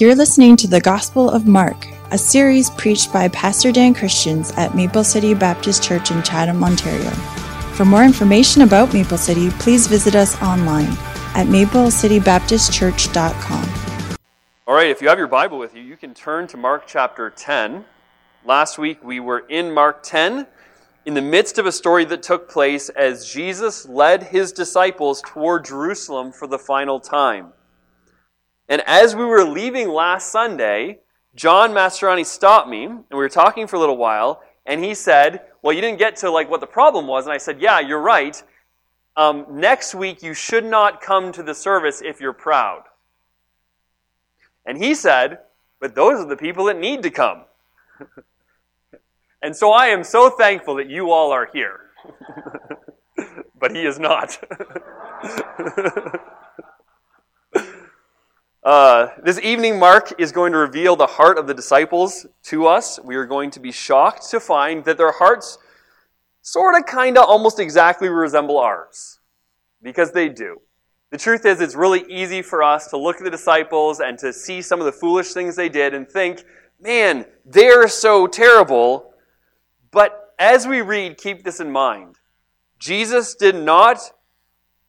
You're listening to the Gospel of Mark, a series preached by Pastor Dan Christians at Maple City Baptist Church in Chatham, Ontario. For more information about Maple City, please visit us online at maplecitybaptistchurch.com. All right, if you have your Bible with you, you can turn to Mark chapter 10. Last week we were in Mark 10 in the midst of a story that took place as Jesus led his disciples toward Jerusalem for the final time. And as we were leaving last Sunday, John Mastrani stopped me, and we were talking for a little while, and he said, Well, you didn't get to like what the problem was. And I said, Yeah, you're right. Um, next week, you should not come to the service if you're proud. And he said, But those are the people that need to come. and so I am so thankful that you all are here. but he is not. Uh, this evening, Mark is going to reveal the heart of the disciples to us. We are going to be shocked to find that their hearts sort of, kind of, almost exactly resemble ours. Because they do. The truth is, it's really easy for us to look at the disciples and to see some of the foolish things they did and think, man, they're so terrible. But as we read, keep this in mind. Jesus did not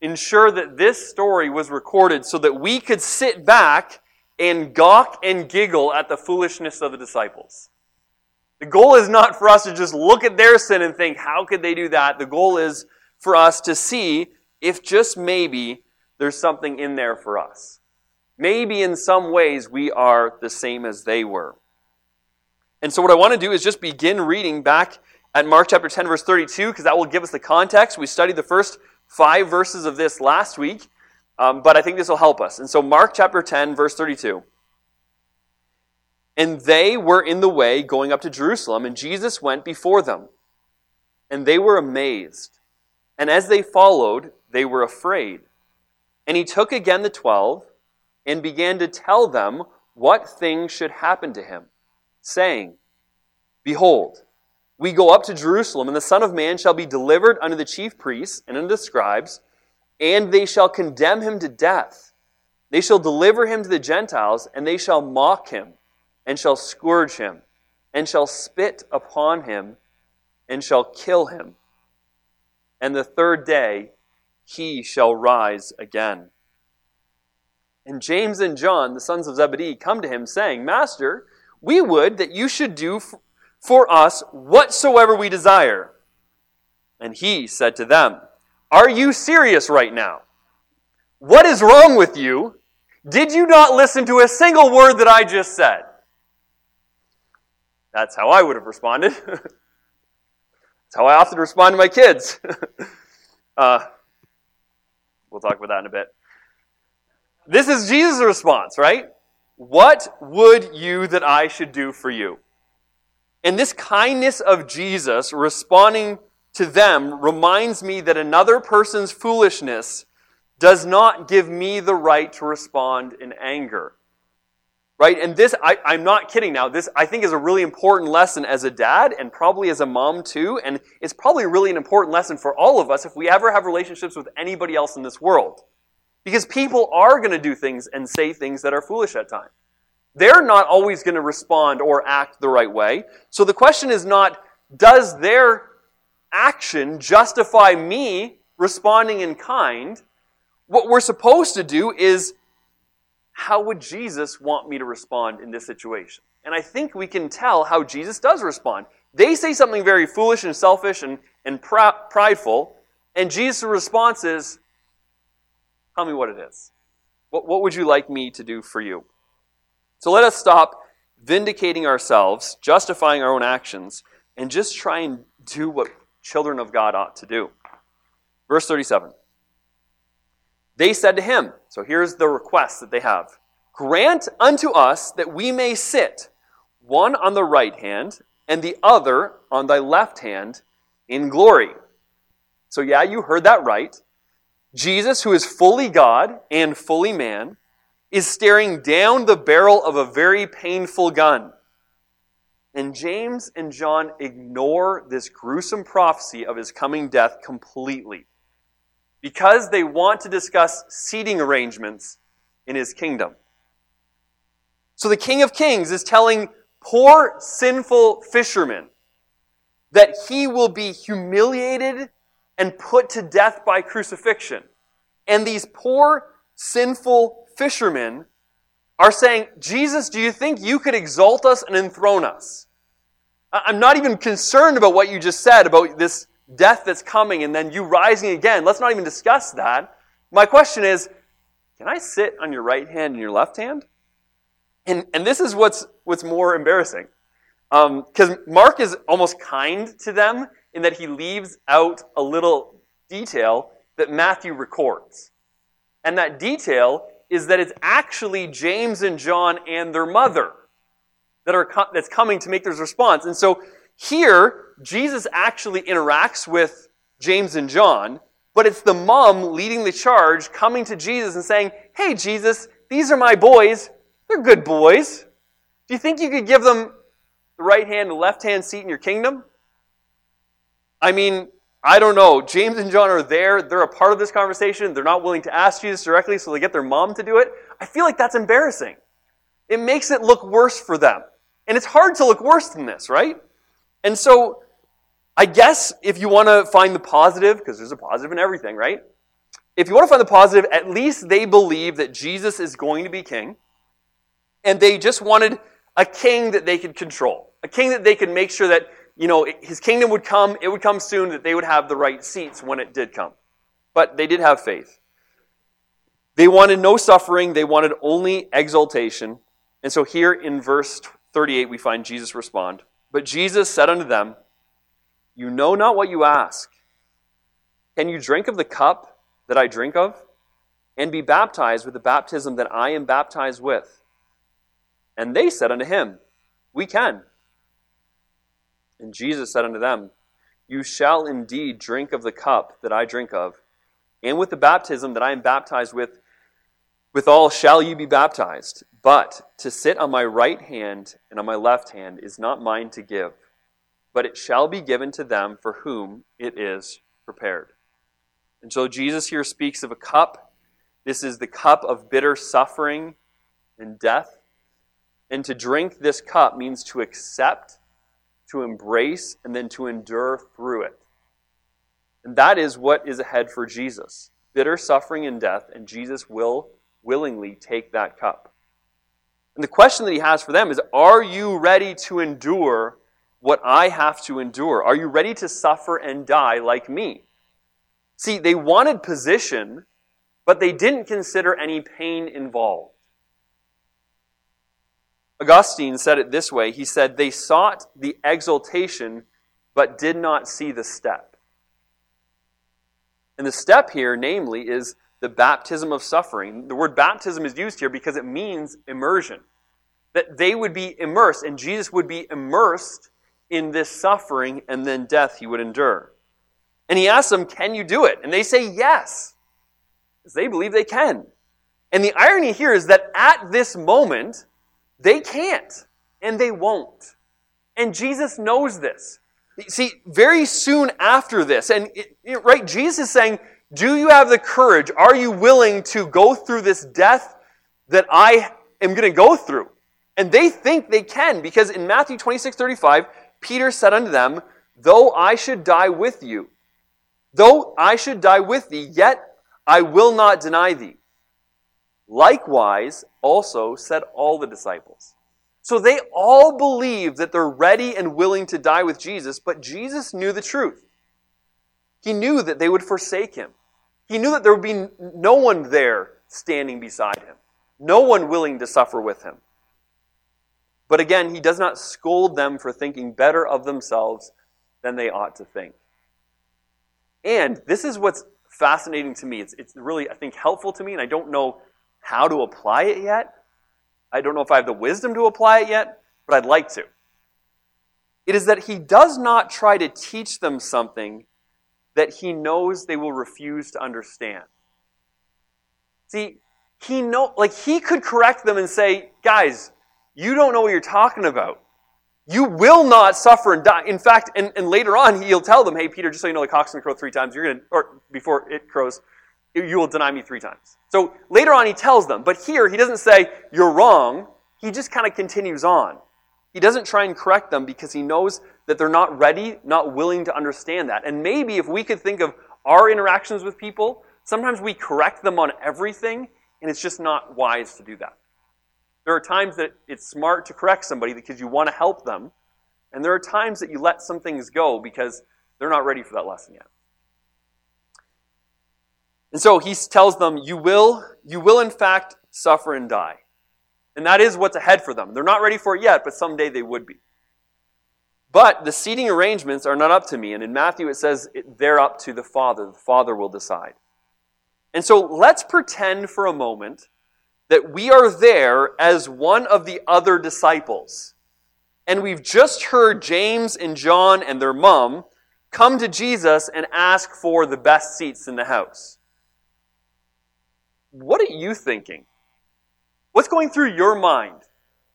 ensure that this story was recorded so that we could sit back and gawk and giggle at the foolishness of the disciples. The goal is not for us to just look at their sin and think, how could they do that? The goal is for us to see if just maybe there's something in there for us. Maybe in some ways we are the same as they were. And so what I want to do is just begin reading back at Mark chapter 10 verse 32 because that will give us the context. We studied the first five verses of this last week, um, but I think this will help us. And so, Mark chapter 10, verse 32. And they were in the way going up to Jerusalem, and Jesus went before them. And they were amazed. And as they followed, they were afraid. And he took again the twelve and began to tell them what things should happen to him, saying, Behold, we go up to Jerusalem, and the Son of Man shall be delivered unto the chief priests and unto the scribes, and they shall condemn him to death. They shall deliver him to the Gentiles, and they shall mock him, and shall scourge him, and shall spit upon him, and shall kill him. And the third day he shall rise again. And James and John, the sons of Zebedee, come to him, saying, Master, we would that you should do for us whatsoever we desire. And he said to them, Are you serious right now? What is wrong with you? Did you not listen to a single word that I just said? That's how I would have responded. That's how I often respond to my kids. uh, we'll talk about that in a bit. This is Jesus' response, right? What would you that I should do for you? And this kindness of Jesus responding to them reminds me that another person's foolishness does not give me the right to respond in anger. Right? And this, I, am not kidding now. This, I think, is a really important lesson as a dad and probably as a mom too. And it's probably really an important lesson for all of us if we ever have relationships with anybody else in this world. Because people are going to do things and say things that are foolish at times. They're not always going to respond or act the right way. So the question is not, does their action justify me responding in kind? What we're supposed to do is, how would Jesus want me to respond in this situation? And I think we can tell how Jesus does respond. They say something very foolish and selfish and, and pr- prideful, and Jesus' response is, Tell me what it is. What, what would you like me to do for you? So let us stop vindicating ourselves, justifying our own actions, and just try and do what children of God ought to do. Verse 37. They said to him, so here's the request that they have Grant unto us that we may sit, one on the right hand and the other on thy left hand in glory. So, yeah, you heard that right. Jesus, who is fully God and fully man, is staring down the barrel of a very painful gun. And James and John ignore this gruesome prophecy of his coming death completely because they want to discuss seating arrangements in his kingdom. So the King of Kings is telling poor, sinful fishermen that he will be humiliated and put to death by crucifixion. And these poor, sinful fishermen are saying, Jesus, do you think you could exalt us and enthrone us? I'm not even concerned about what you just said about this death that's coming and then you rising again. Let's not even discuss that. My question is, can I sit on your right hand and your left hand? And, and this is what's, what's more embarrassing. Because um, Mark is almost kind to them in that he leaves out a little detail that Matthew records. And that detail is that it's actually James and John and their mother that are co- that's coming to make this response. And so here, Jesus actually interacts with James and John, but it's the mom leading the charge, coming to Jesus and saying, Hey, Jesus, these are my boys. They're good boys. Do you think you could give them the right hand and left hand seat in your kingdom? I mean, I don't know. James and John are there. They're a part of this conversation. They're not willing to ask Jesus directly, so they get their mom to do it. I feel like that's embarrassing. It makes it look worse for them. And it's hard to look worse than this, right? And so, I guess if you want to find the positive, because there's a positive in everything, right? If you want to find the positive, at least they believe that Jesus is going to be king. And they just wanted a king that they could control, a king that they could make sure that you know, his kingdom would come, it would come soon, that they would have the right seats when it did come. But they did have faith. They wanted no suffering, they wanted only exaltation. And so here in verse 38, we find Jesus respond. But Jesus said unto them, You know not what you ask. Can you drink of the cup that I drink of, and be baptized with the baptism that I am baptized with? And they said unto him, We can. And Jesus said unto them, You shall indeed drink of the cup that I drink of, and with the baptism that I am baptized with, withal shall you be baptized. But to sit on my right hand and on my left hand is not mine to give, but it shall be given to them for whom it is prepared. And so Jesus here speaks of a cup. This is the cup of bitter suffering and death. And to drink this cup means to accept to embrace, and then to endure through it. And that is what is ahead for Jesus bitter suffering and death, and Jesus will willingly take that cup. And the question that he has for them is Are you ready to endure what I have to endure? Are you ready to suffer and die like me? See, they wanted position, but they didn't consider any pain involved. Augustine said it this way He said, They sought the exaltation, but did not see the step. And the step here, namely, is the baptism of suffering. The word baptism is used here because it means immersion. That they would be immersed, and Jesus would be immersed in this suffering and then death he would endure. And he asks them, Can you do it? And they say yes, because they believe they can. And the irony here is that at this moment, they can't, and they won't. And Jesus knows this. See, very soon after this, and it, it, right, Jesus is saying, Do you have the courage? Are you willing to go through this death that I am going to go through? And they think they can, because in Matthew 26 35, Peter said unto them, Though I should die with you, though I should die with thee, yet I will not deny thee. Likewise, also said all the disciples. So they all believe that they're ready and willing to die with Jesus, but Jesus knew the truth. He knew that they would forsake him. He knew that there would be no one there standing beside him, no one willing to suffer with him. But again, he does not scold them for thinking better of themselves than they ought to think. And this is what's fascinating to me. It's, it's really, I think, helpful to me, and I don't know how to apply it yet. I don't know if I have the wisdom to apply it yet, but I'd like to. It is that he does not try to teach them something that he knows they will refuse to understand. See, he know like he could correct them and say, "Guys, you don't know what you're talking about. You will not suffer and die. In fact, and, and later on, he'll tell them, hey, Peter, just so you know, the cock's to crow three times. You're to, or before it crows, you will deny me three times. So later on, he tells them, but here he doesn't say, You're wrong. he just kind of continues on. He doesn't try and correct them because he knows that they're not ready, not willing to understand that. And maybe if we could think of our interactions with people, sometimes we correct them on everything, and it's just not wise to do that. There are times that it's smart to correct somebody because you want to help them, and there are times that you let some things go because they're not ready for that lesson yet. And so he tells them, You will, you will in fact suffer and die. And that is what's ahead for them. They're not ready for it yet, but someday they would be. But the seating arrangements are not up to me. And in Matthew it says they're up to the Father. The Father will decide. And so let's pretend for a moment that we are there as one of the other disciples. And we've just heard James and John and their mom come to Jesus and ask for the best seats in the house. What are you thinking? What's going through your mind?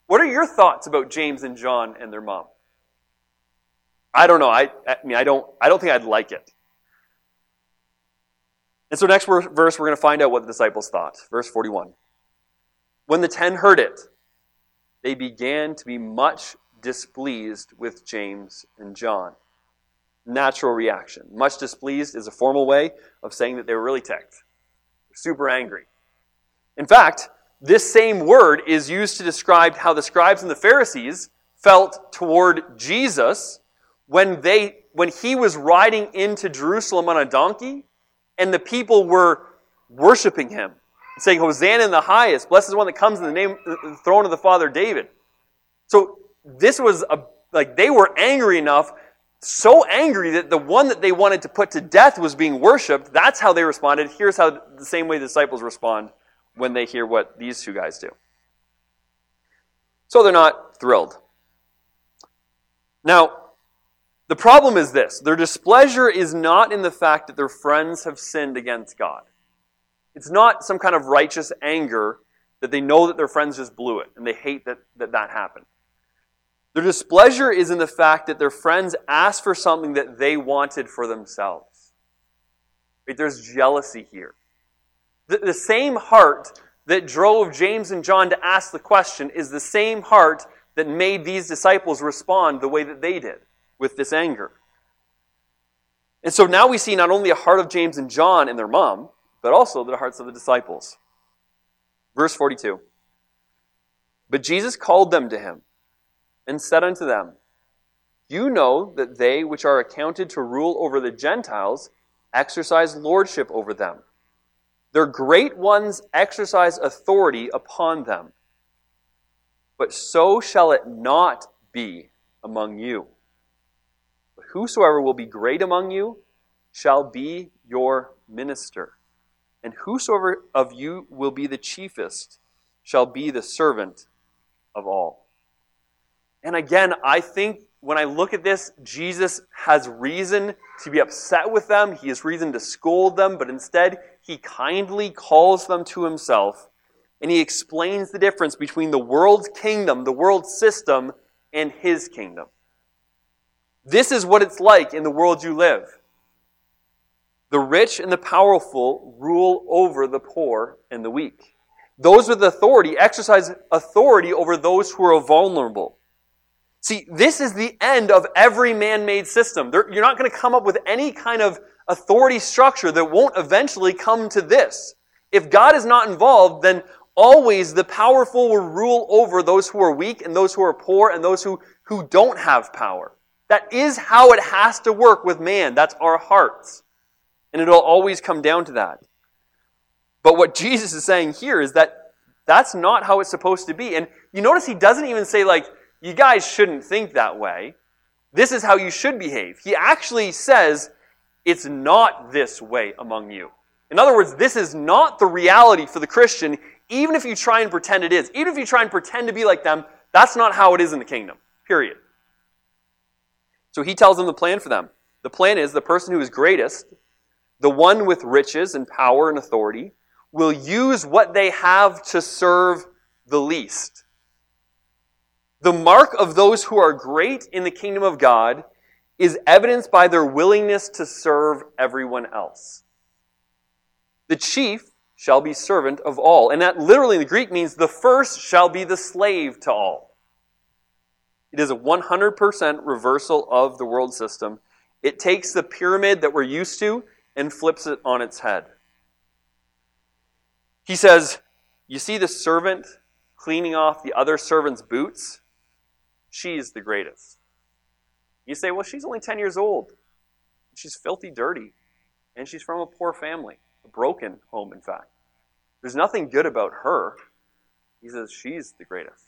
What are your thoughts about James and John and their mom? I don't know. I, I mean, I don't, I don't think I'd like it. And so, next verse, we're going to find out what the disciples thought. Verse 41. When the ten heard it, they began to be much displeased with James and John. Natural reaction. Much displeased is a formal way of saying that they were really ticked, super angry. In fact, this same word is used to describe how the scribes and the Pharisees felt toward Jesus when they when he was riding into Jerusalem on a donkey and the people were worshiping him saying hosanna in the highest blessed is the one that comes in the name the throne of the father david so this was a like they were angry enough so angry that the one that they wanted to put to death was being worshiped that's how they responded here's how the same way the disciples respond when they hear what these two guys do so they're not thrilled now the problem is this their displeasure is not in the fact that their friends have sinned against God. It's not some kind of righteous anger that they know that their friends just blew it and they hate that that, that happened. Their displeasure is in the fact that their friends asked for something that they wanted for themselves. Right? There's jealousy here. The, the same heart that drove James and John to ask the question is the same heart that made these disciples respond the way that they did with this anger. And so now we see not only a heart of James and John and their mom, but also the hearts of the disciples. Verse 42 But Jesus called them to him and said unto them, You know that they which are accounted to rule over the Gentiles exercise lordship over them. Their great ones exercise authority upon them. But so shall it not be among you. But whosoever will be great among you shall be your minister. And whosoever of you will be the chiefest shall be the servant of all. And again, I think when I look at this, Jesus has reason to be upset with them. He has reason to scold them, but instead, he kindly calls them to himself and he explains the difference between the world's kingdom, the world's system, and his kingdom. This is what it's like in the world you live. The rich and the powerful rule over the poor and the weak. Those with authority exercise authority over those who are vulnerable. See, this is the end of every man made system. You're not going to come up with any kind of authority structure that won't eventually come to this. If God is not involved, then always the powerful will rule over those who are weak and those who are poor and those who, who don't have power. That is how it has to work with man. That's our hearts. And it'll always come down to that. But what Jesus is saying here is that that's not how it's supposed to be. And you notice he doesn't even say, like, you guys shouldn't think that way. This is how you should behave. He actually says, it's not this way among you. In other words, this is not the reality for the Christian, even if you try and pretend it is. Even if you try and pretend to be like them, that's not how it is in the kingdom. Period. So he tells them the plan for them. The plan is the person who is greatest, the one with riches and power and authority, will use what they have to serve the least. The mark of those who are great in the kingdom of God is evidenced by their willingness to serve everyone else. The chief shall be servant of all. And that literally in the Greek means the first shall be the slave to all. It is a 100% reversal of the world system. It takes the pyramid that we're used to and flips it on its head. He says, You see the servant cleaning off the other servant's boots? She's the greatest. You say, Well, she's only 10 years old. She's filthy dirty. And she's from a poor family, a broken home, in fact. There's nothing good about her. He says, She's the greatest.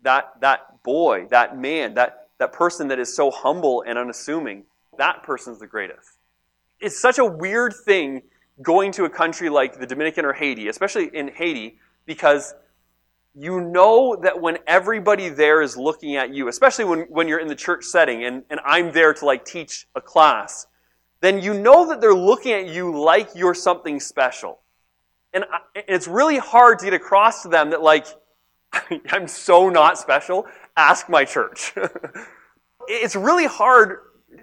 That, that boy, that man, that, that person that is so humble and unassuming, that person's the greatest. It's such a weird thing going to a country like the Dominican or Haiti, especially in Haiti, because you know that when everybody there is looking at you, especially when, when you're in the church setting and, and I'm there to like teach a class, then you know that they're looking at you like you're something special. And, I, and it's really hard to get across to them that like, I'm so not special. Ask my church. it's really hard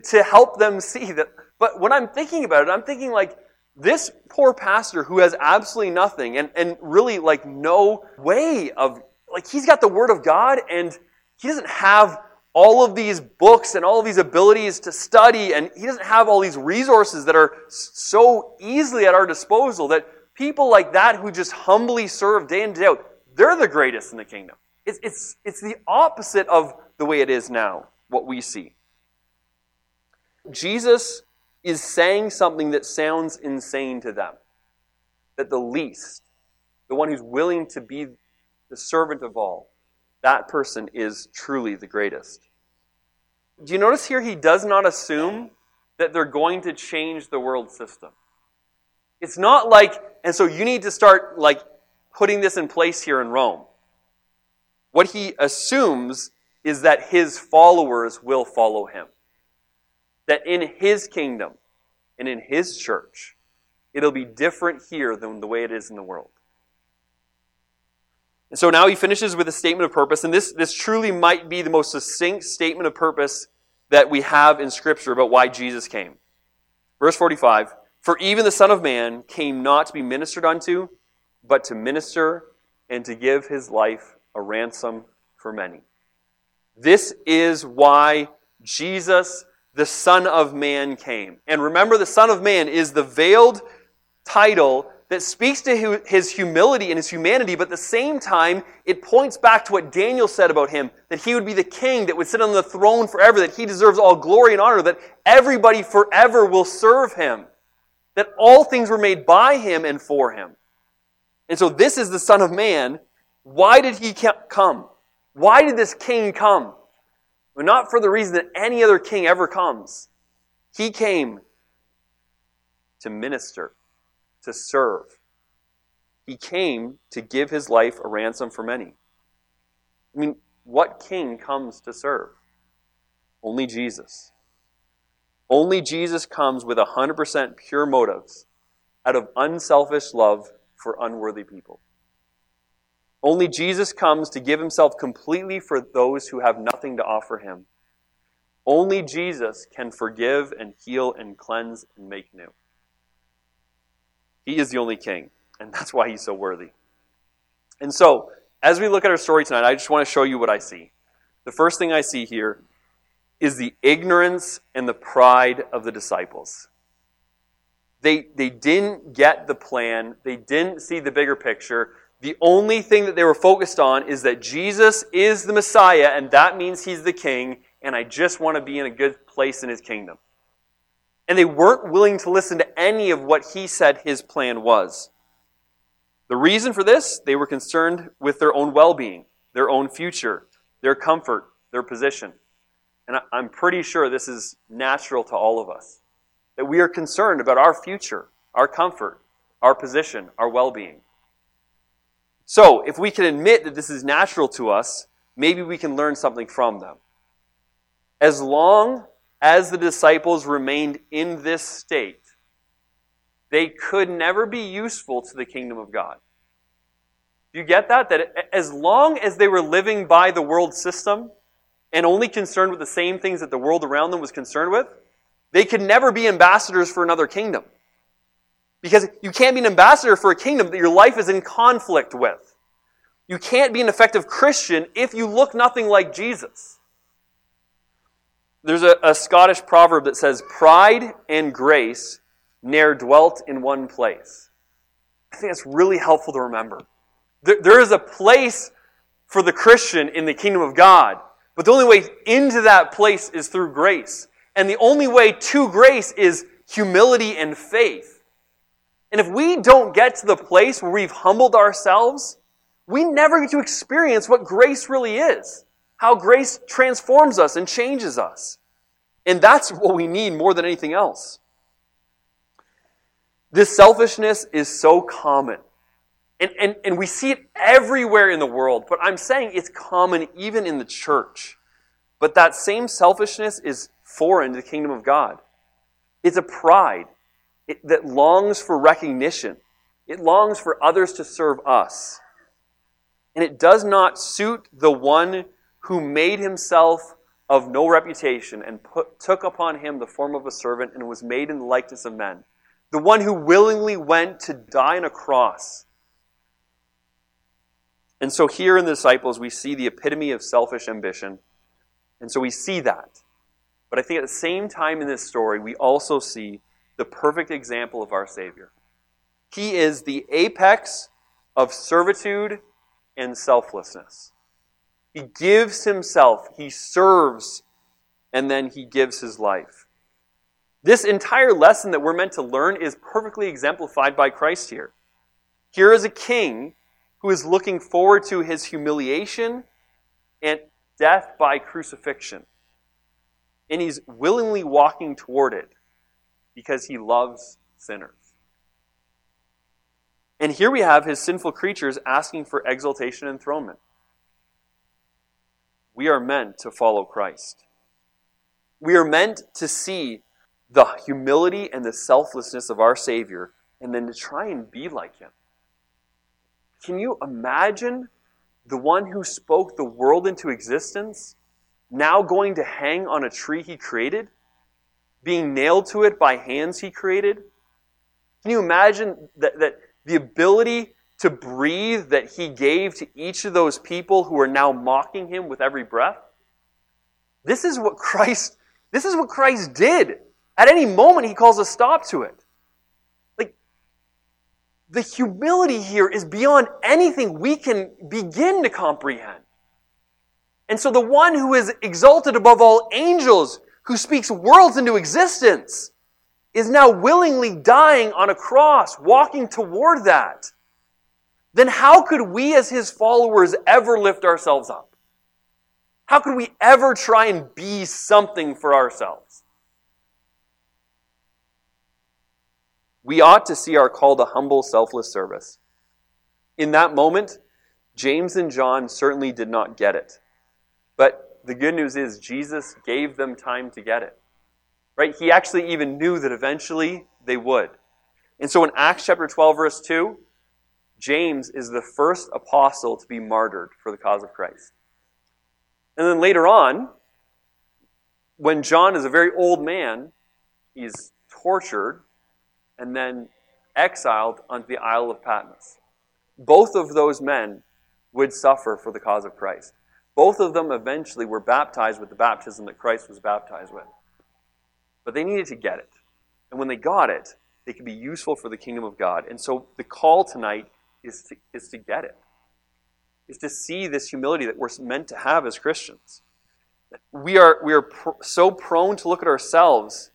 to help them see that. But when I'm thinking about it, I'm thinking like, this poor pastor who has absolutely nothing and, and really like no way of, like, he's got the Word of God and he doesn't have all of these books and all of these abilities to study and he doesn't have all these resources that are so easily at our disposal that people like that who just humbly serve day in and day out they're the greatest in the kingdom. It's, it's, it's the opposite of the way it is now, what we see. Jesus is saying something that sounds insane to them. That the least, the one who's willing to be the servant of all, that person is truly the greatest. Do you notice here he does not assume that they're going to change the world system? It's not like, and so you need to start like putting this in place here in Rome. What he assumes is that his followers will follow him. That in his kingdom and in his church, it'll be different here than the way it is in the world. And so now he finishes with a statement of purpose, and this, this truly might be the most succinct statement of purpose that we have in Scripture about why Jesus came. Verse 45 For even the Son of Man came not to be ministered unto, but to minister and to give his life a ransom for many. This is why Jesus, the Son of Man, came. And remember, the Son of Man is the veiled title that speaks to his humility and his humanity, but at the same time, it points back to what Daniel said about him that he would be the king that would sit on the throne forever, that he deserves all glory and honor, that everybody forever will serve him, that all things were made by him and for him. And so this is the Son of Man. Why did he come? Why did this king come? Well, not for the reason that any other king ever comes. He came to minister, to serve. He came to give his life a ransom for many. I mean, what king comes to serve? Only Jesus. Only Jesus comes with 100% pure motives out of unselfish love for unworthy people. Only Jesus comes to give himself completely for those who have nothing to offer him. Only Jesus can forgive and heal and cleanse and make new. He is the only king, and that's why he's so worthy. And so, as we look at our story tonight, I just want to show you what I see. The first thing I see here is the ignorance and the pride of the disciples. They, they didn't get the plan. They didn't see the bigger picture. The only thing that they were focused on is that Jesus is the Messiah, and that means he's the king, and I just want to be in a good place in his kingdom. And they weren't willing to listen to any of what he said his plan was. The reason for this, they were concerned with their own well being, their own future, their comfort, their position. And I'm pretty sure this is natural to all of us that we are concerned about our future, our comfort, our position, our well being. So, if we can admit that this is natural to us, maybe we can learn something from them. As long as the disciples remained in this state, they could never be useful to the kingdom of God. Do you get that? That as long as they were living by the world system and only concerned with the same things that the world around them was concerned with, they could never be ambassadors for another kingdom. Because you can't be an ambassador for a kingdom that your life is in conflict with. You can't be an effective Christian if you look nothing like Jesus. There's a, a Scottish proverb that says, Pride and grace ne'er dwelt in one place. I think that's really helpful to remember. There, there is a place for the Christian in the kingdom of God, but the only way into that place is through grace. And the only way to grace is humility and faith. And if we don't get to the place where we've humbled ourselves, we never get to experience what grace really is. How grace transforms us and changes us. And that's what we need more than anything else. This selfishness is so common. And, and, and we see it everywhere in the world, but I'm saying it's common even in the church. But that same selfishness is foreign to the kingdom of God. It's a pride it, that longs for recognition, it longs for others to serve us. And it does not suit the one who made himself of no reputation and put, took upon him the form of a servant and was made in the likeness of men the one who willingly went to die on a cross. And so here in the disciples, we see the epitome of selfish ambition. And so we see that. But I think at the same time in this story, we also see the perfect example of our Savior. He is the apex of servitude and selflessness. He gives himself, he serves, and then he gives his life. This entire lesson that we're meant to learn is perfectly exemplified by Christ here. Here is a king who is looking forward to his humiliation and death by crucifixion. And he's willingly walking toward it because he loves sinners. And here we have his sinful creatures asking for exaltation and enthronement. We are meant to follow Christ. We are meant to see the humility and the selflessness of our Savior and then to try and be like Him. Can you imagine the one who spoke the world into existence now going to hang on a tree He created? Being nailed to it by hands He created? Can you imagine that, that the ability to breathe that He gave to each of those people who are now mocking Him with every breath? This is what Christ, this is what Christ did. At any moment, he calls a stop to it. Like, the humility here is beyond anything we can begin to comprehend. And so the one who is exalted above all angels, who speaks worlds into existence, is now willingly dying on a cross, walking toward that. Then how could we as his followers ever lift ourselves up? How could we ever try and be something for ourselves? we ought to see our call to humble, selfless service. In that moment, James and John certainly did not get it. But the good news is Jesus gave them time to get it. Right? He actually even knew that eventually they would. And so in Acts chapter 12 verse 2, James is the first apostle to be martyred for the cause of Christ. And then later on, when John is a very old man, he's tortured and then exiled onto the Isle of Patmos. Both of those men would suffer for the cause of Christ. Both of them eventually were baptized with the baptism that Christ was baptized with. But they needed to get it. And when they got it, they could be useful for the kingdom of God. And so the call tonight is to, is to get it, is to see this humility that we're meant to have as Christians. We are, we are pr- so prone to look at ourselves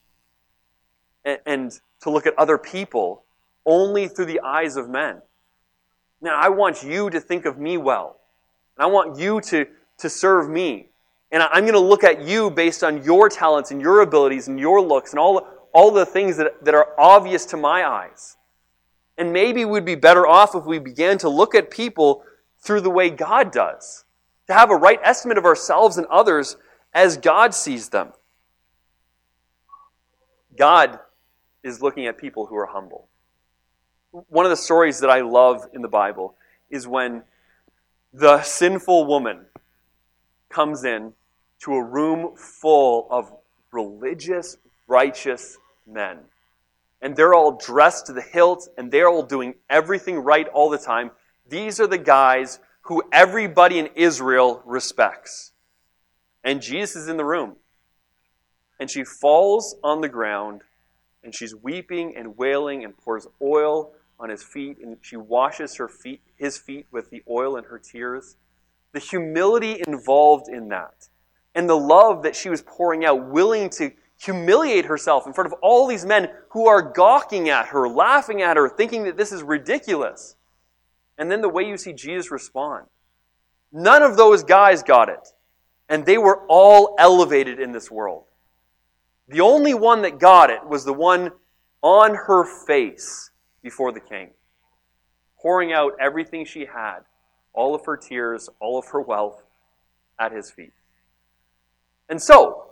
and, and to look at other people only through the eyes of men. Now, I want you to think of me well. And I want you to, to serve me. And I'm going to look at you based on your talents and your abilities and your looks and all, all the things that, that are obvious to my eyes. And maybe we'd be better off if we began to look at people through the way God does, to have a right estimate of ourselves and others as God sees them. God is looking at people who are humble. One of the stories that I love in the Bible is when the sinful woman comes in to a room full of religious, righteous men. and they're all dressed to the hilt and they're all doing everything right all the time. These are the guys who everybody in Israel respects. And Jesus is in the room. And she falls on the ground and she's weeping and wailing and pours oil on his feet and she washes her feet his feet with the oil and her tears. The humility involved in that and the love that she was pouring out, willing to humiliate herself in front of all these men who are gawking at her, laughing at her, thinking that this is ridiculous. And then the way you see Jesus respond. None of those guys got it. And they were all elevated in this world. The only one that got it was the one on her face before the king, pouring out everything she had, all of her tears, all of her wealth at his feet. And so,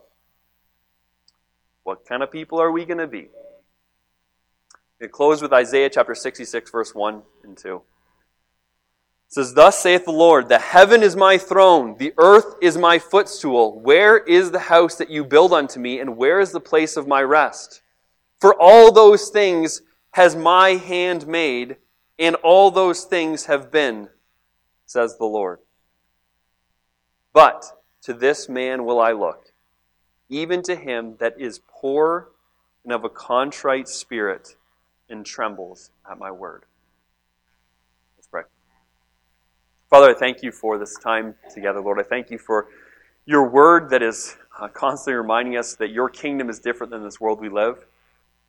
what kind of people are we going to be? We close with Isaiah chapter 66, verse 1 and 2. It says, Thus saith the Lord, The heaven is my throne, the earth is my footstool. Where is the house that you build unto me, and where is the place of my rest? For all those things has my hand made, and all those things have been, says the Lord. But to this man will I look, even to him that is poor and of a contrite spirit and trembles at my word. Let's pray. Father, I thank you for this time together, Lord. I thank you for your word that is uh, constantly reminding us that your kingdom is different than this world we live.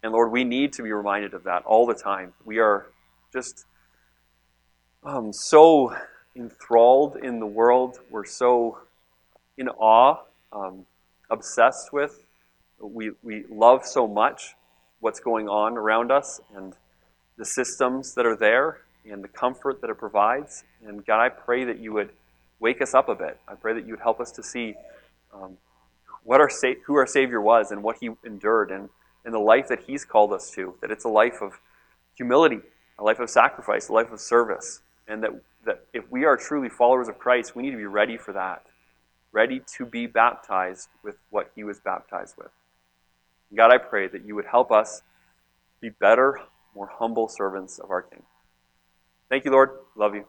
And Lord, we need to be reminded of that all the time. We are just um, so enthralled in the world. We're so in awe, um, obsessed with. We, we love so much what's going on around us and the systems that are there and the comfort that it provides. And God, I pray that you would wake us up a bit. I pray that you would help us to see um, what our sa- who our Savior was and what He endured and, and the life that He's called us to. That it's a life of humility, a life of sacrifice, a life of service, and that, that if we are truly followers of Christ, we need to be ready for that ready to be baptized with what he was baptized with. God, I pray that you would help us be better, more humble servants of our King. Thank you, Lord. Love you.